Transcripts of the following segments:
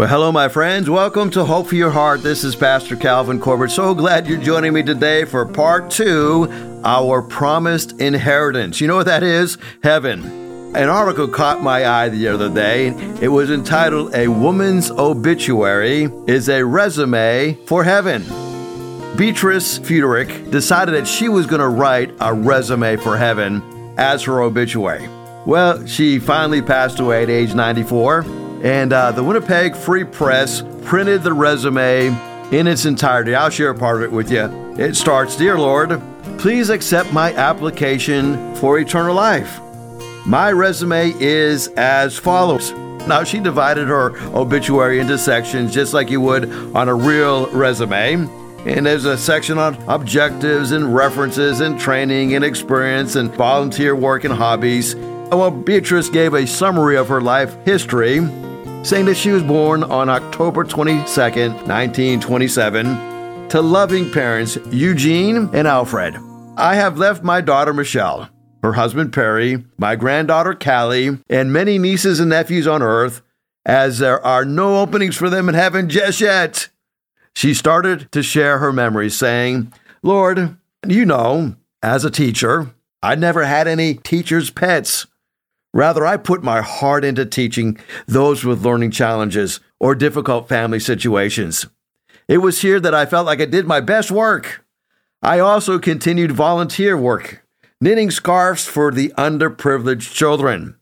Well, hello, my friends. Welcome to Hope for Your Heart. This is Pastor Calvin Corbett. So glad you're joining me today for part two, our promised inheritance. You know what that is? Heaven. An article caught my eye the other day. It was entitled A Woman's Obituary is a Resume for Heaven. Beatrice Fuderick decided that she was going to write a resume for heaven as her obituary. Well, she finally passed away at age 94 and uh, the Winnipeg Free Press printed the resume in its entirety. I'll share a part of it with you. It starts Dear Lord, please accept my application for eternal life. My resume is as follows. Now, she divided her obituary into sections just like you would on a real resume. And there's a section on objectives and references and training and experience and volunteer work and hobbies. Well, Beatrice gave a summary of her life history saying that she was born on October 22, 1927, to loving parents Eugene and Alfred. I have left my daughter Michelle, her husband Perry, my granddaughter Callie, and many nieces and nephews on earth, as there are no openings for them in heaven just yet. She started to share her memories, saying, Lord, you know, as a teacher, I never had any teacher's pets. Rather, I put my heart into teaching those with learning challenges or difficult family situations. It was here that I felt like I did my best work. I also continued volunteer work, knitting scarves for the underprivileged children.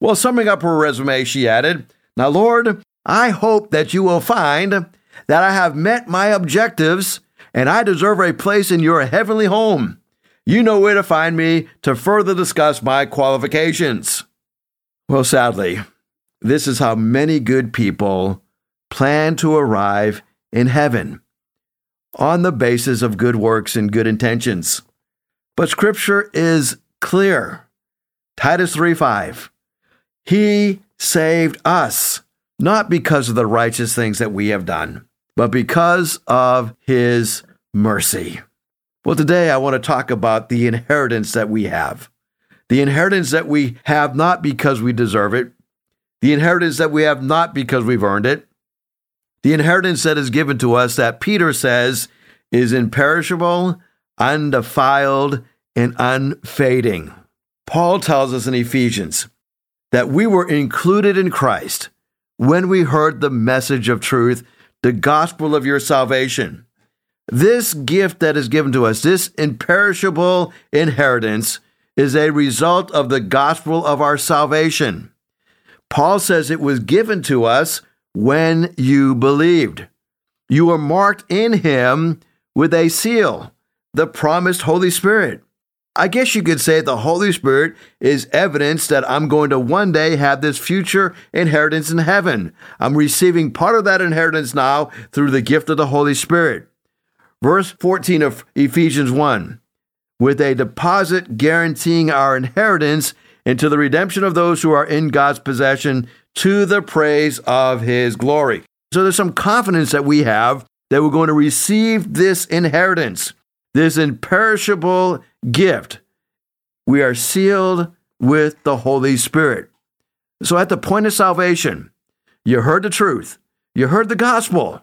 Well, summing up her resume, she added, Now, Lord, I hope that you will find that I have met my objectives and I deserve a place in your heavenly home. You know where to find me to further discuss my qualifications. Well, sadly, this is how many good people plan to arrive in heaven on the basis of good works and good intentions. But scripture is clear. Titus 3 5. He saved us, not because of the righteous things that we have done, but because of his mercy. Well, today I want to talk about the inheritance that we have. The inheritance that we have not because we deserve it, the inheritance that we have not because we've earned it, the inheritance that is given to us that Peter says is imperishable, undefiled, and unfading. Paul tells us in Ephesians that we were included in Christ when we heard the message of truth, the gospel of your salvation. This gift that is given to us, this imperishable inheritance, is a result of the gospel of our salvation. Paul says it was given to us when you believed. You were marked in him with a seal, the promised Holy Spirit. I guess you could say the Holy Spirit is evidence that I'm going to one day have this future inheritance in heaven. I'm receiving part of that inheritance now through the gift of the Holy Spirit. Verse 14 of Ephesians 1 with a deposit guaranteeing our inheritance into the redemption of those who are in God's possession to the praise of his glory. So there's some confidence that we have that we're going to receive this inheritance, this imperishable gift. We are sealed with the Holy Spirit. So at the point of salvation, you heard the truth, you heard the gospel,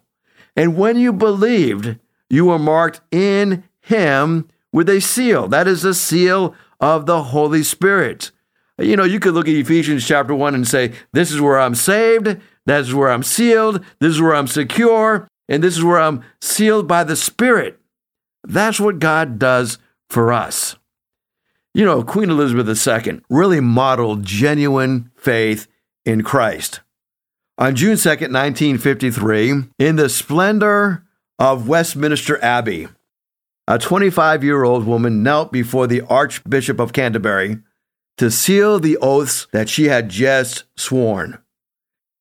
and when you believed, you were marked in Him with a seal. That is the seal of the Holy Spirit. You know, you could look at Ephesians chapter 1 and say, This is where I'm saved, that is where I'm sealed, this is where I'm secure, and this is where I'm sealed by the Spirit. That's what God does for us. You know, Queen Elizabeth II really modeled genuine faith in Christ. On June 2nd, 1953, in the splendor of Westminster Abbey, a 25 year old woman knelt before the Archbishop of Canterbury to seal the oaths that she had just sworn.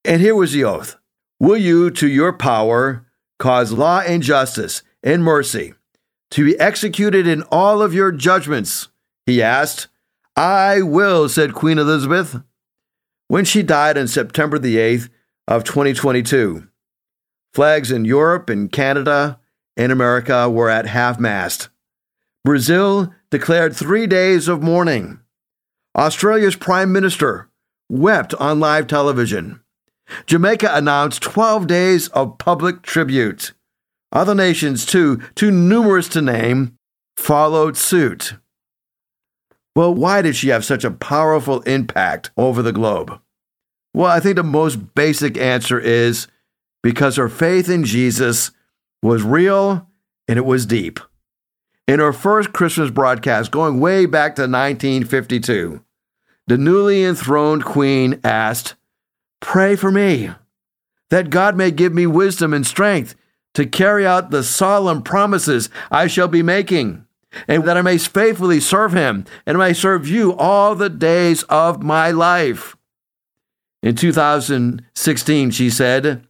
And here was the oath Will you, to your power, cause law and justice and mercy to be executed in all of your judgments? He asked. I will, said Queen Elizabeth. When she died on September the 8th of 2022, flags in Europe and Canada in America were at half mast. Brazil declared three days of mourning. Australia's Prime Minister wept on live television. Jamaica announced 12 days of public tribute. Other nations, too, too numerous to name, followed suit. Well, why did she have such a powerful impact over the globe? Well, I think the most basic answer is because her faith in Jesus was real and it was deep. In her first Christmas broadcast, going way back to 1952, the newly enthroned queen asked, Pray for me, that God may give me wisdom and strength to carry out the solemn promises I shall be making, and that I may faithfully serve him and may serve you all the days of my life. In 2016, she said,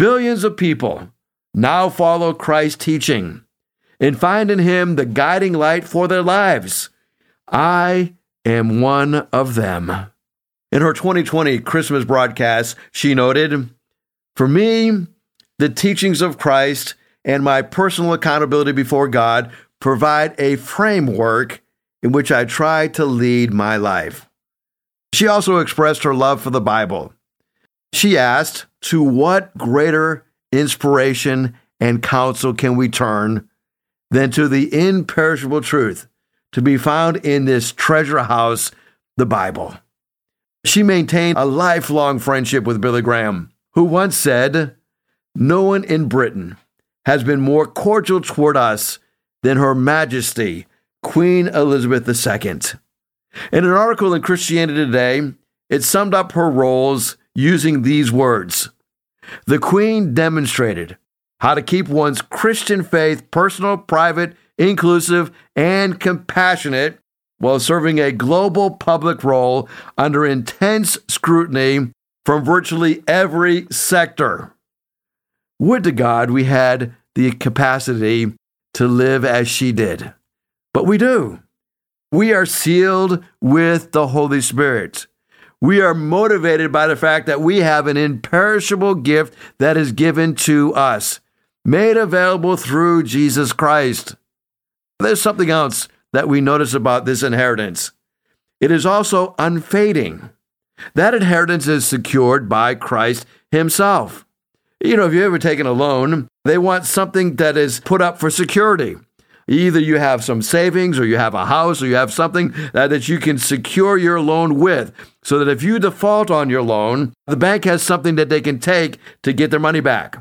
Billions of people now follow Christ's teaching and find in him the guiding light for their lives. I am one of them. In her 2020 Christmas broadcast, she noted, For me, the teachings of Christ and my personal accountability before God provide a framework in which I try to lead my life. She also expressed her love for the Bible. She asked, To what greater inspiration and counsel can we turn than to the imperishable truth to be found in this treasure house, the Bible? She maintained a lifelong friendship with Billy Graham, who once said, No one in Britain has been more cordial toward us than Her Majesty, Queen Elizabeth II. In an article in Christianity Today, it summed up her roles using these words The Queen demonstrated how to keep one's Christian faith personal, private, inclusive, and compassionate while serving a global public role under intense scrutiny from virtually every sector. Would to God we had the capacity to live as she did. But we do. We are sealed with the Holy Spirit. We are motivated by the fact that we have an imperishable gift that is given to us, made available through Jesus Christ. There's something else that we notice about this inheritance. It is also unfading. That inheritance is secured by Christ Himself. You know, if you've ever taken a loan, they want something that is put up for security. Either you have some savings or you have a house or you have something that that you can secure your loan with so that if you default on your loan, the bank has something that they can take to get their money back.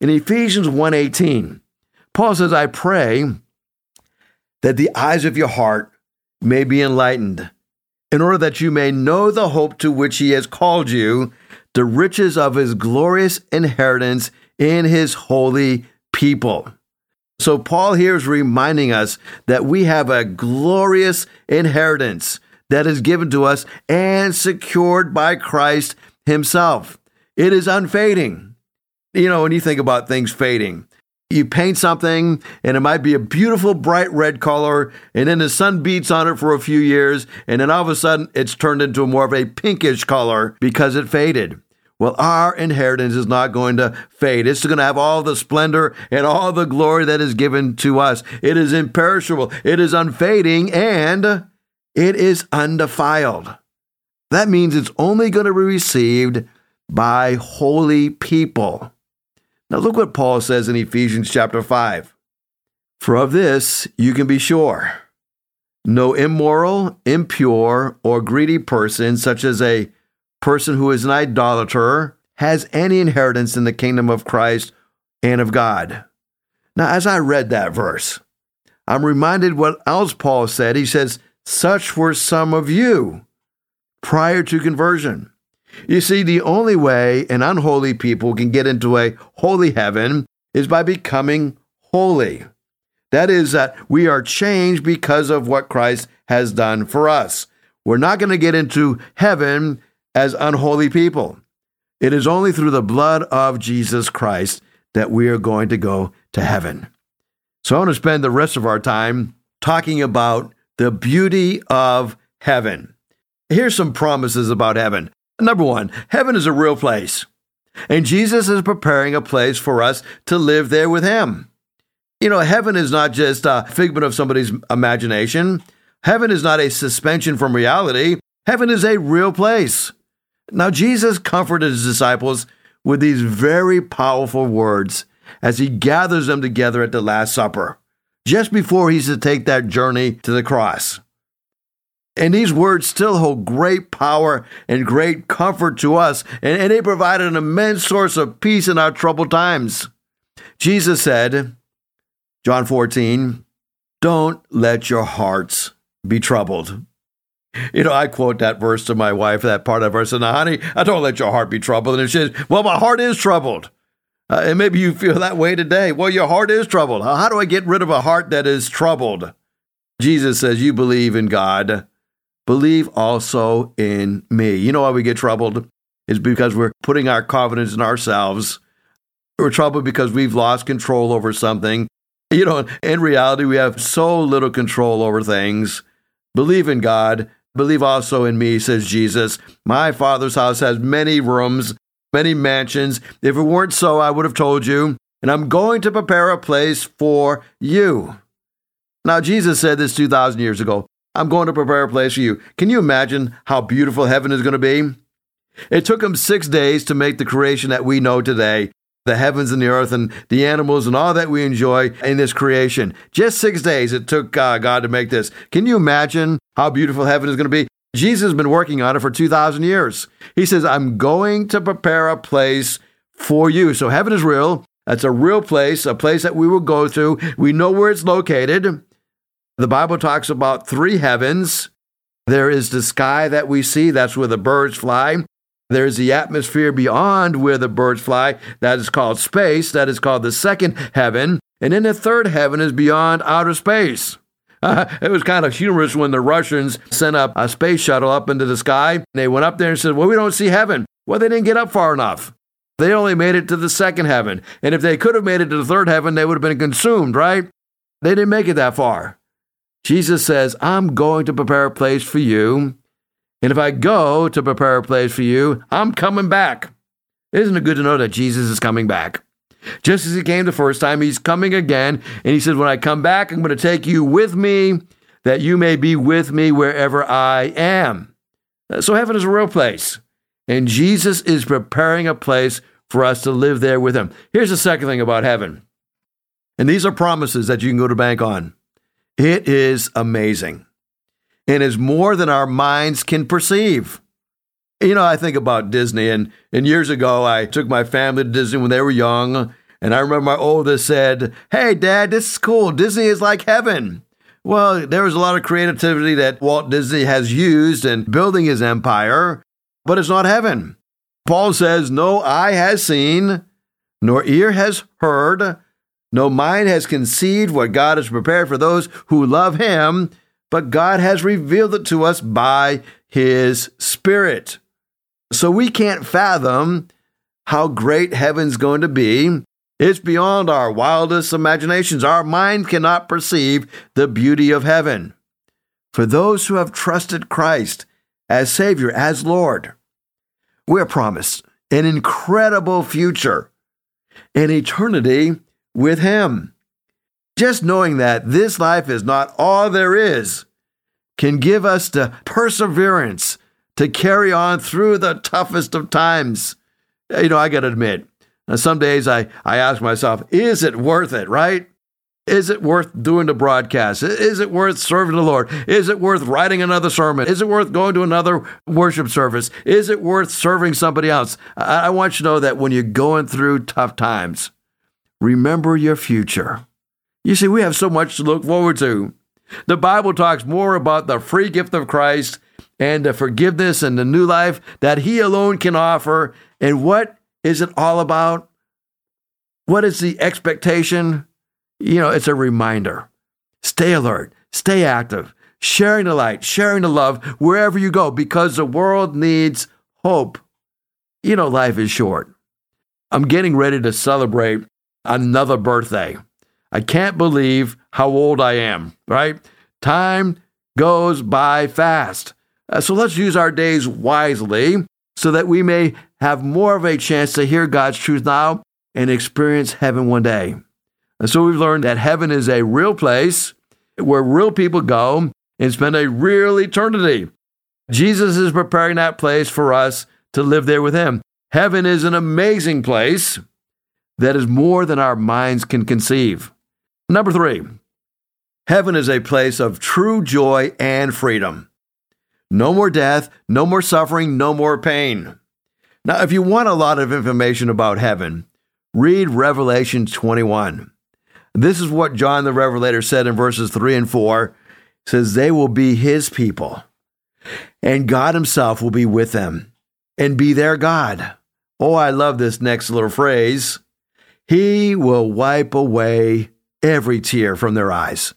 In Ephesians 1:18, Paul says, "I pray that the eyes of your heart may be enlightened, in order that you may know the hope to which he has called you, the riches of his glorious inheritance in his holy people. So, Paul here is reminding us that we have a glorious inheritance that is given to us and secured by Christ himself. It is unfading. You know, when you think about things fading, you paint something and it might be a beautiful bright red color and then the sun beats on it for a few years and then all of a sudden it's turned into more of a pinkish color because it faded. Well, our inheritance is not going to fade. It's going to have all the splendor and all the glory that is given to us. It is imperishable, it is unfading, and it is undefiled. That means it's only going to be received by holy people. Now, look what Paul says in Ephesians chapter 5. For of this you can be sure no immoral, impure, or greedy person, such as a person who is an idolater, has any inheritance in the kingdom of Christ and of God. Now, as I read that verse, I'm reminded what else Paul said. He says, Such were some of you prior to conversion. You see, the only way an unholy people can get into a holy heaven is by becoming holy. That is, that we are changed because of what Christ has done for us. We're not going to get into heaven as unholy people. It is only through the blood of Jesus Christ that we are going to go to heaven. So I want to spend the rest of our time talking about the beauty of heaven. Here's some promises about heaven. Number one, heaven is a real place, and Jesus is preparing a place for us to live there with Him. You know, heaven is not just a figment of somebody's imagination. Heaven is not a suspension from reality. Heaven is a real place. Now, Jesus comforted his disciples with these very powerful words as he gathers them together at the Last Supper, just before he's to take that journey to the cross. And these words still hold great power and great comfort to us, and, and they provide an immense source of peace in our troubled times. Jesus said, John 14, don't let your hearts be troubled. You know, I quote that verse to my wife, that part of verse, and honey, I don't let your heart be troubled. And she says, well, my heart is troubled. Uh, and maybe you feel that way today. Well, your heart is troubled. How do I get rid of a heart that is troubled? Jesus says, You believe in God, believe also in me. You know why we get troubled? It's because we're putting our confidence in ourselves. We're troubled because we've lost control over something. You know, in reality, we have so little control over things. Believe in God, believe also in me, says Jesus. My Father's house has many rooms many mansions. If it weren't so, I would have told you. And I'm going to prepare a place for you. Now, Jesus said this 2,000 years ago I'm going to prepare a place for you. Can you imagine how beautiful heaven is going to be? It took him six days to make the creation that we know today the heavens and the earth and the animals and all that we enjoy in this creation. Just six days it took uh, God to make this. Can you imagine how beautiful heaven is going to be? Jesus has been working on it for 2,000 years. He says, I'm going to prepare a place for you. So heaven is real. That's a real place, a place that we will go to. We know where it's located. The Bible talks about three heavens. There is the sky that we see, that's where the birds fly. There's the atmosphere beyond where the birds fly, that is called space, that is called the second heaven. And then the third heaven is beyond outer space. It was kind of humorous when the Russians sent up a space shuttle up into the sky. They went up there and said, Well, we don't see heaven. Well, they didn't get up far enough. They only made it to the second heaven. And if they could have made it to the third heaven, they would have been consumed, right? They didn't make it that far. Jesus says, I'm going to prepare a place for you. And if I go to prepare a place for you, I'm coming back. Isn't it good to know that Jesus is coming back? Just as he came the first time, he's coming again. And he says, When I come back, I'm going to take you with me, that you may be with me wherever I am. Uh, so heaven is a real place. And Jesus is preparing a place for us to live there with him. Here's the second thing about heaven. And these are promises that you can go to bank on. It is amazing and is more than our minds can perceive. You know, I think about Disney, and, and years ago, I took my family to Disney when they were young. And I remember my oldest said, Hey, Dad, this is cool. Disney is like heaven. Well, there was a lot of creativity that Walt Disney has used in building his empire, but it's not heaven. Paul says, No eye has seen, nor ear has heard, no mind has conceived what God has prepared for those who love him, but God has revealed it to us by his Spirit. So we can't fathom how great heaven's going to be. It's beyond our wildest imaginations. Our mind cannot perceive the beauty of heaven. For those who have trusted Christ as Savior, as Lord, we're promised an incredible future, an eternity with Him. Just knowing that this life is not all there is can give us the perseverance to carry on through the toughest of times. You know, I got to admit, uh, some days I, I ask myself, is it worth it, right? Is it worth doing the broadcast? Is it worth serving the Lord? Is it worth writing another sermon? Is it worth going to another worship service? Is it worth serving somebody else? I want you to know that when you're going through tough times, remember your future. You see, we have so much to look forward to. The Bible talks more about the free gift of Christ and the forgiveness and the new life that He alone can offer. And what is it all about? What is the expectation? You know, it's a reminder. Stay alert, stay active, sharing the light, sharing the love wherever you go because the world needs hope. You know, life is short. I'm getting ready to celebrate another birthday. I can't believe how old I am, right? Time goes by fast. Uh, so let's use our days wisely so that we may have more of a chance to hear God's truth now and experience heaven one day. And so we've learned that heaven is a real place where real people go and spend a real eternity. Jesus is preparing that place for us to live there with Him. Heaven is an amazing place that is more than our minds can conceive. Number three, heaven is a place of true joy and freedom. No more death, no more suffering, no more pain. Now, if you want a lot of information about heaven, read Revelation 21. This is what John the Revelator said in verses 3 and 4. It says, They will be his people, and God himself will be with them and be their God. Oh, I love this next little phrase. He will wipe away every tear from their eyes.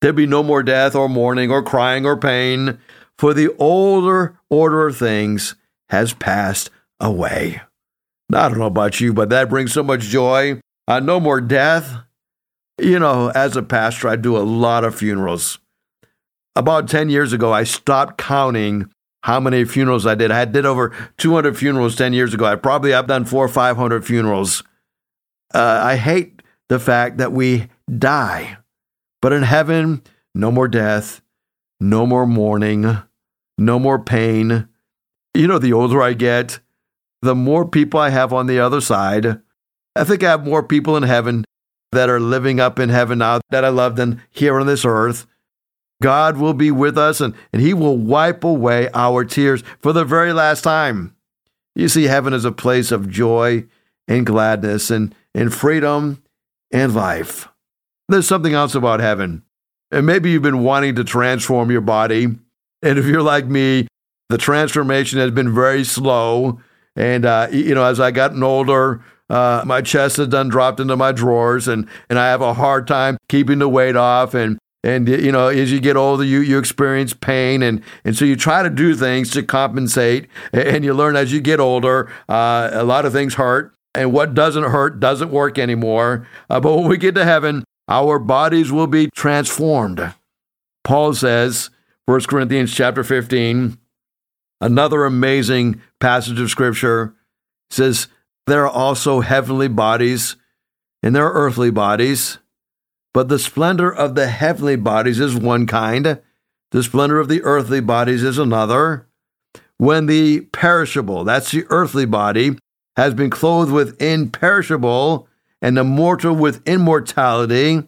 There'll be no more death or mourning or crying or pain, for the older order of things has passed away. Now, I don't know about you, but that brings so much joy. Uh, no more death. You know, as a pastor, I do a lot of funerals. About 10 years ago, I stopped counting how many funerals I did. I did over 200 funerals 10 years ago. I probably have done four or 500 funerals. Uh, I hate the fact that we die. But in heaven, no more death, no more mourning, no more pain. You know, the older I get, the more people I have on the other side. I think I have more people in heaven that are living up in heaven now that I love than here on this earth. God will be with us and, and He will wipe away our tears for the very last time. You see, heaven is a place of joy and gladness and, and freedom and life. There's something else about heaven. And maybe you've been wanting to transform your body. And if you're like me, the transformation has been very slow. And, uh, you know, as I gotten older, uh, my chest has done dropped into my drawers and, and I have a hard time keeping the weight off. And, and, you know, as you get older, you, you experience pain. And, and so you try to do things to compensate. And you learn as you get older, uh, a lot of things hurt. And what doesn't hurt doesn't work anymore. Uh, but when we get to heaven, our bodies will be transformed. Paul says, 1 Corinthians chapter 15, another amazing passage of scripture says, There are also heavenly bodies and there are earthly bodies, but the splendor of the heavenly bodies is one kind, the splendor of the earthly bodies is another. When the perishable, that's the earthly body, has been clothed with imperishable, and the mortal with immortality,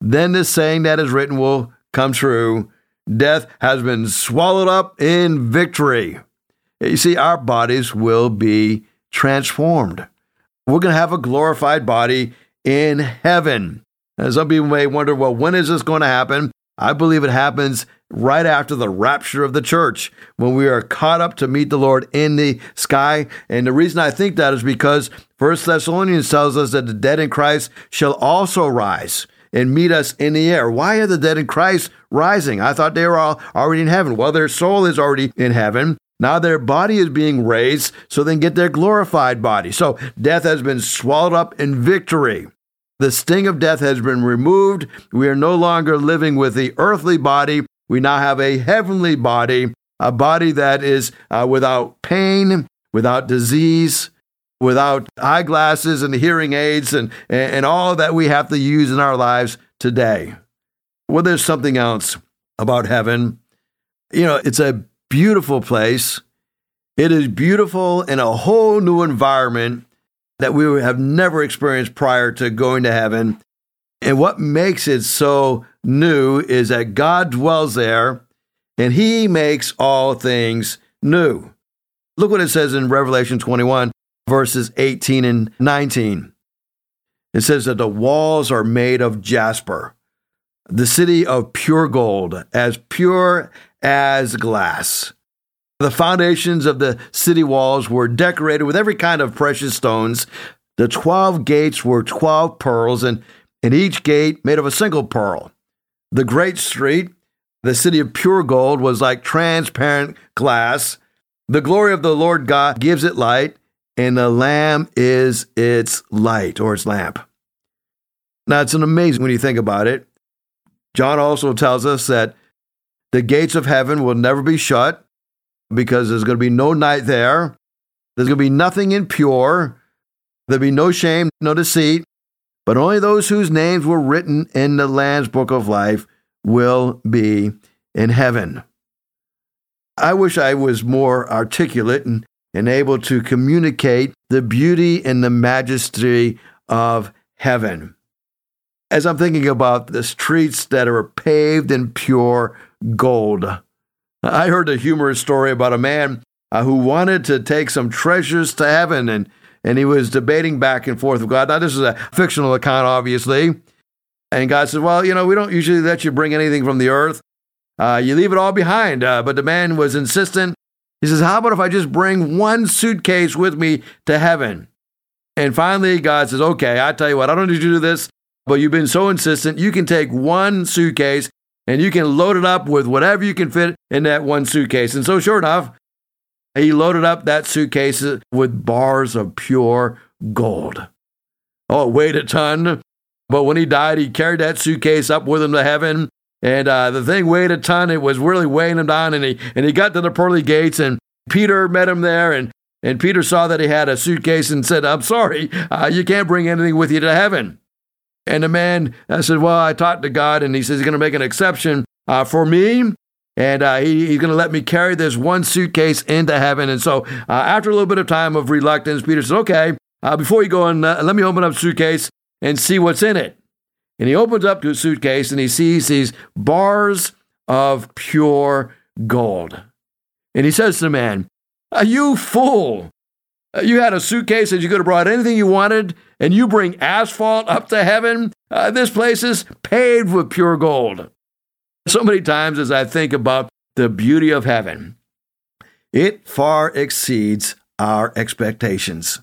then the saying that is written will come true. Death has been swallowed up in victory. You see, our bodies will be transformed. We're going to have a glorified body in heaven. And some people may wonder, well, when is this going to happen? I believe it happens right after the rapture of the church when we are caught up to meet the Lord in the sky. And the reason I think that is because First Thessalonians tells us that the dead in Christ shall also rise and meet us in the air. Why are the dead in Christ rising? I thought they were all already in heaven. Well, their soul is already in heaven. Now their body is being raised so they can get their glorified body. So death has been swallowed up in victory. The sting of death has been removed. We are no longer living with the earthly body. We now have a heavenly body, a body that is uh, without pain, without disease, without eyeglasses and hearing aids and, and all that we have to use in our lives today. Well, there's something else about heaven. You know, it's a beautiful place. It is beautiful in a whole new environment that we have never experienced prior to going to heaven. And what makes it so new is that God dwells there and he makes all things new. Look what it says in Revelation 21, verses 18 and 19. It says that the walls are made of jasper, the city of pure gold, as pure as glass. The foundations of the city walls were decorated with every kind of precious stones. The 12 gates were 12 pearls, and, and each gate made of a single pearl. The great street, the city of pure gold, was like transparent glass. The glory of the Lord God gives it light, and the Lamb is its light or its lamp. Now, it's an amazing when you think about it. John also tells us that the gates of heaven will never be shut because there's going to be no night there. There's going to be nothing impure. There'll be no shame, no deceit, but only those whose names were written in the Lamb's book of life will be in heaven. I wish I was more articulate and, and able to communicate the beauty and the majesty of heaven. As I'm thinking about the streets that are paved in pure gold, I heard a humorous story about a man uh, who wanted to take some treasures to heaven and and he was debating back and forth with God. Now, this is a fictional account, obviously. And God said, Well, you know, we don't usually let you bring anything from the earth. Uh, you leave it all behind. Uh, but the man was insistent. He says, How about if I just bring one suitcase with me to heaven? And finally, God says, Okay, I tell you what, I don't need you to do this, but you've been so insistent. You can take one suitcase and you can load it up with whatever you can fit in that one suitcase. And so, sure enough, he loaded up that suitcase with bars of pure gold. Oh, it weighed a ton. But when he died, he carried that suitcase up with him to heaven. And uh, the thing weighed a ton. It was really weighing him down. And he, and he got to the pearly gates, and Peter met him there. And, and Peter saw that he had a suitcase and said, I'm sorry, uh, you can't bring anything with you to heaven. And the man I said, Well, I talked to God, and he says he's going to make an exception uh, for me. And uh, he, he's going to let me carry this one suitcase into heaven. And so, uh, after a little bit of time of reluctance, Peter says, Okay, uh, before you go and let me open up the suitcase and see what's in it. And he opens up a suitcase and he sees these bars of pure gold. And he says to the man, Are you fool? Uh, you had a suitcase that you could have brought anything you wanted, and you bring asphalt up to heaven? Uh, this place is paved with pure gold. So many times as I think about the beauty of heaven, it far exceeds our expectations.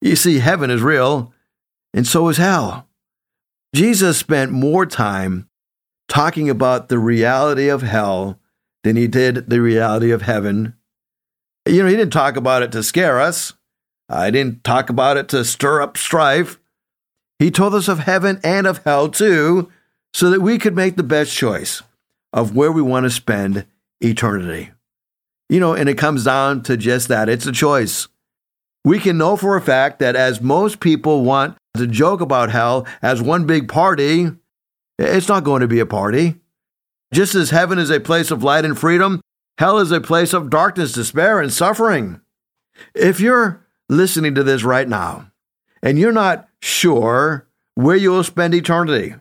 You see, heaven is real, and so is hell. Jesus spent more time talking about the reality of hell than he did the reality of heaven. You know, he didn't talk about it to scare us. I didn't talk about it to stir up strife. He told us of heaven and of hell too, so that we could make the best choice of where we want to spend eternity. You know, and it comes down to just that it's a choice. We can know for a fact that as most people want to joke about hell as one big party, it's not going to be a party. Just as heaven is a place of light and freedom, hell is a place of darkness, despair, and suffering. If you're listening to this right now and you're not sure where you will spend eternity,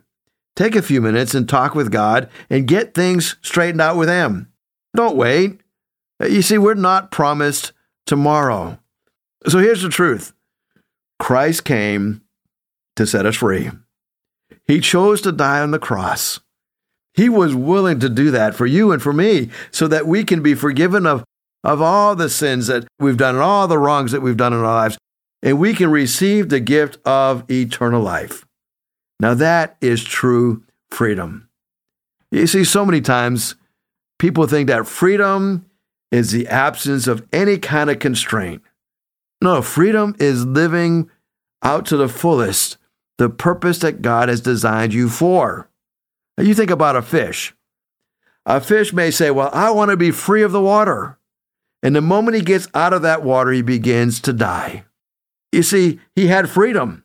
take a few minutes and talk with God and get things straightened out with Him. Don't wait. You see, we're not promised tomorrow. So here's the truth Christ came to set us free. He chose to die on the cross. He was willing to do that for you and for me so that we can be forgiven of, of all the sins that we've done and all the wrongs that we've done in our lives, and we can receive the gift of eternal life. Now, that is true freedom. You see, so many times people think that freedom is the absence of any kind of constraint. No, freedom is living out to the fullest the purpose that God has designed you for. Now, you think about a fish. A fish may say, Well, I want to be free of the water. And the moment he gets out of that water, he begins to die. You see, he had freedom,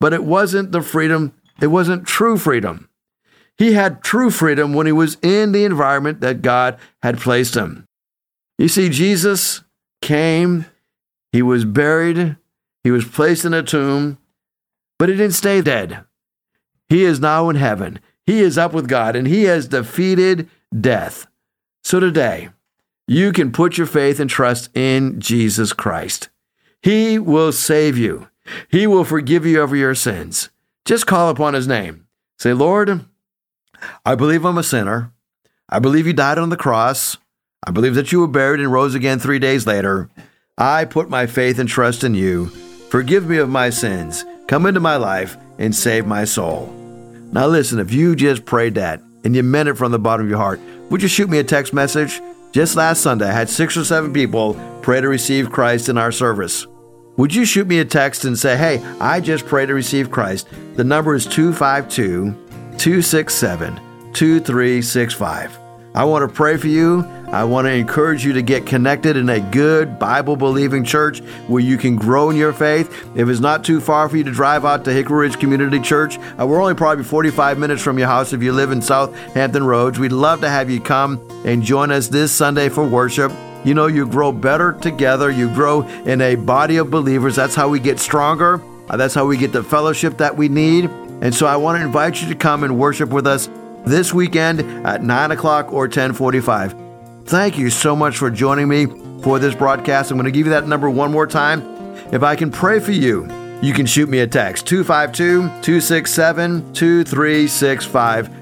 but it wasn't the freedom, it wasn't true freedom. He had true freedom when he was in the environment that God had placed him. You see, Jesus came he was buried, he was placed in a tomb, but he didn't stay dead. He is now in heaven. He is up with God, and he has defeated death. So today, you can put your faith and trust in Jesus Christ. He will save you. He will forgive you of your sins. Just call upon his name. Say, Lord, I believe I'm a sinner. I believe you died on the cross. I believe that you were buried and rose again three days later. I put my faith and trust in you. Forgive me of my sins. Come into my life and save my soul. Now, listen, if you just prayed that and you meant it from the bottom of your heart, would you shoot me a text message? Just last Sunday, I had six or seven people pray to receive Christ in our service. Would you shoot me a text and say, Hey, I just pray to receive Christ? The number is 252 267 2365. I want to pray for you. I want to encourage you to get connected in a good Bible believing church where you can grow in your faith. If it's not too far for you to drive out to Hickory Ridge Community Church, uh, we're only probably 45 minutes from your house if you live in South Hampton Roads. We'd love to have you come and join us this Sunday for worship. You know, you grow better together. You grow in a body of believers. That's how we get stronger. Uh, that's how we get the fellowship that we need. And so I want to invite you to come and worship with us this weekend at 9 o'clock or 1045. Thank you so much for joining me for this broadcast. I'm going to give you that number one more time. If I can pray for you, you can shoot me a text 252 267 2365.